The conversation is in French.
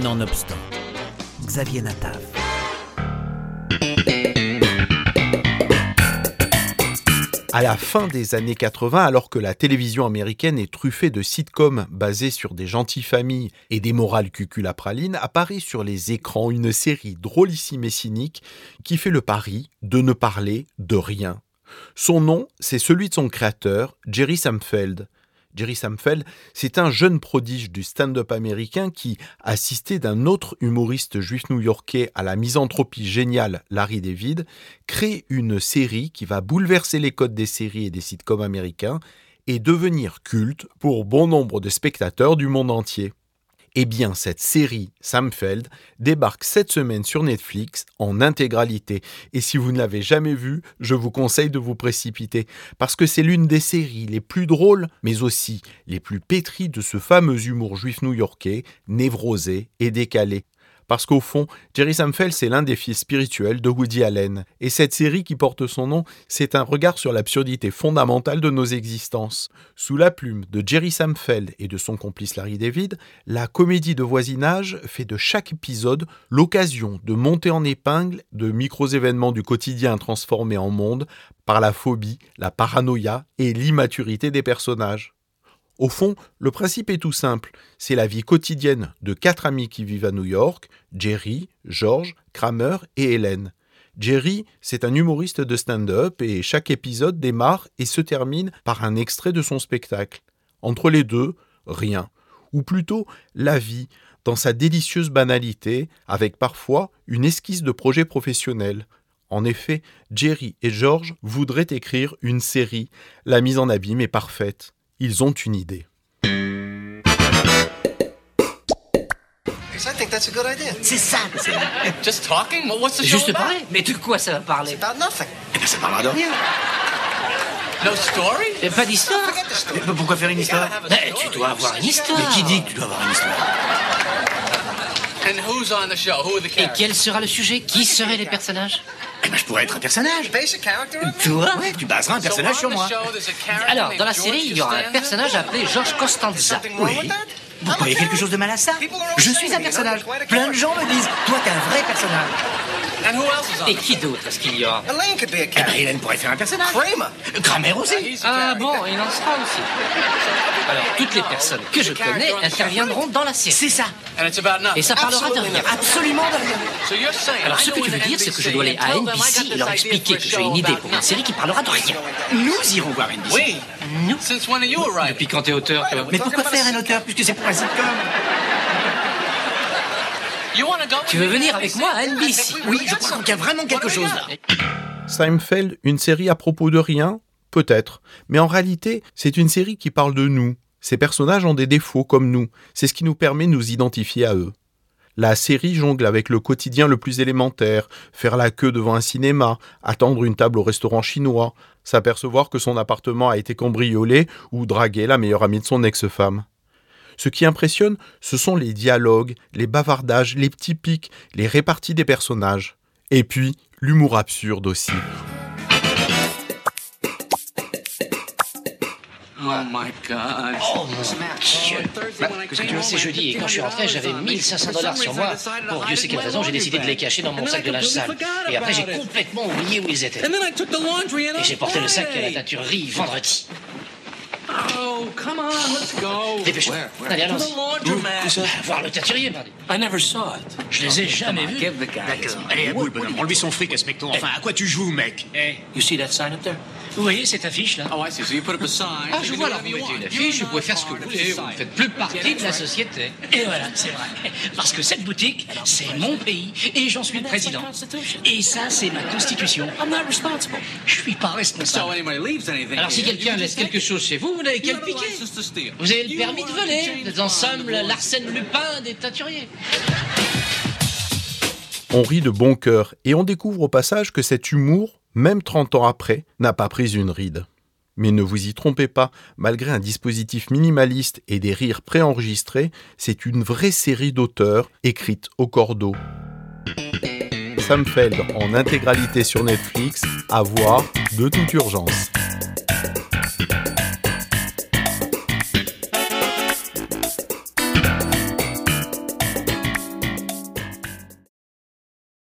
Nonobstant, Xavier Natav. À la fin des années 80, alors que la télévision américaine est truffée de sitcoms basés sur des gentilles familles et des morales cuculapralines, apparaît sur les écrans une série drôlissime et cynique qui fait le pari de ne parler de rien. Son nom, c'est celui de son créateur, Jerry Samfeld. Jerry Samfeld, c'est un jeune prodige du stand-up américain qui, assisté d'un autre humoriste juif new-yorkais à la misanthropie géniale Larry David, crée une série qui va bouleverser les codes des séries et des sitcoms américains et devenir culte pour bon nombre de spectateurs du monde entier. Eh bien, cette série Samfeld débarque cette semaine sur Netflix en intégralité. Et si vous ne l'avez jamais vue, je vous conseille de vous précipiter, parce que c'est l'une des séries les plus drôles, mais aussi les plus pétries de ce fameux humour juif new-yorkais, névrosé et décalé parce qu'au fond, Jerry Samfeld, c'est l'un des fils spirituels de Woody Allen. Et cette série qui porte son nom, c'est un regard sur l'absurdité fondamentale de nos existences. Sous la plume de Jerry Samfeld et de son complice Larry David, la comédie de voisinage fait de chaque épisode l'occasion de monter en épingle de micro-événements du quotidien transformés en monde par la phobie, la paranoïa et l'immaturité des personnages. Au fond, le principe est tout simple. C'est la vie quotidienne de quatre amis qui vivent à New York, Jerry, George, Kramer et Hélène. Jerry, c'est un humoriste de stand-up et chaque épisode démarre et se termine par un extrait de son spectacle. Entre les deux, rien. Ou plutôt la vie, dans sa délicieuse banalité, avec parfois une esquisse de projet professionnel. En effet, Jerry et George voudraient écrire une série. La mise en abîme est parfaite ils ont une idée. C'est ça. Just talking? What's the show Juste parler Mais de quoi ça va parler? About nothing. Eh ben ça parlera de rien. No story? Et pas d'histoire story. Mais pourquoi faire une histoire? a Eh. Tu dois avoir une histoire. Mais Mais qui dit que tu dois avoir une histoire? And who's on the show? Who are the Et quel sera le sujet? Qui seraient les personnages? Eh ben je pourrais être un personnage. Toi Ouais, tu baseras un So personnage on sur moi. Alors, dans la série, il y aura un personnage appelé George Costanza. That? Vous croyez quelque chose de mal à ça? Je suis un personnage. Plein de gens me disent, toi t'es un vrai personnage. And who else is on Et qui d'autre est-ce qu'il y aura Eh ben, character. Hélène pourrait faire un personnage. Kramer. Kramer aussi. Ah character. bon, il en sera aussi. Alors, toutes les personnes que je connais interviendront dans la série. C'est ça. And it's about nothing. Et ça parlera de rien, absolument de rien. So you're saying Alors, I ce que tu veux dire, c'est que je dois aller and à NBC et leur idea expliquer for a que j'ai une idée pour une série qui parlera de rien. Nous irons voir NBC. Oui. Nous Since when are you a writer? Depuis quand t'es auteur, toi? Mais pourquoi faire un auteur puisque c'est pour un sitcom? Tu with veux me? venir to avec NBC? moi à I think NBC Oui, je crois something. qu'il y a vraiment quelque chose là. Seinfeld, une série à propos de rien Peut-être. Mais en réalité, c'est une série qui parle de nous. Ces personnages ont des défauts comme nous. C'est ce qui nous permet de nous identifier à eux. La série jongle avec le quotidien le plus élémentaire, faire la queue devant un cinéma, attendre une table au restaurant chinois, s'apercevoir que son appartement a été cambriolé ou draguer la meilleure amie de son ex-femme. Ce qui impressionne, ce sont les dialogues, les bavardages, les petits pics, les réparties des personnages. Et puis, l'humour absurde aussi. Oh my God. Oh mon Dieu tu veux C'est jeudi et quand je suis rentré, j'avais 1500 dollars sur moi. Pour Dieu sait quelle raison, j'ai décidé de les cacher dans mon sac de linge sale. Et après, j'ai complètement oublié où ils étaient. Et j'ai porté le sac à la teinturerie vendredi. Oh, come on, let's go. Dépêche-toi. Allez, allons-y. Voir le teinturier, pardi. I never saw it. Je les ai jamais vus. His Allez, à boule, bonhomme. Rends-lui son fric, inspecteur. Enfin, à quoi tu joues, mec? You see that sign up there? Vous voyez cette affiche là Oh, I see. So you put up a sign. Ah, You je vois, alors vous mettez une affiche, vous pouvez faire ce que vous voulez, vous ne faites plus partie de la société. Et voilà, c'est vrai. Parce que cette boutique, c'est mon pays et j'en suis le président. Et ça, c'est ma constitution. I'm not responsible. Je suis pas So responsable. anybody leaves anything. Alors si quelqu'un laisse quelque chose chez vous, vous n'avez qu'à le piquer. Vous avez le permis de voler. Vous êtes en somme Larsen Lupin des teinturiers. On rit de bon cœur et on découvre au passage que cet humour, même 30 ans après, n'a pas pris une ride. Mais ne vous y trompez pas, malgré un dispositif minimaliste et des rires préenregistrés, c'est une vraie série d'auteurs écrite au cordeau. Samfeld en intégralité sur Netflix, à voir de toute urgence.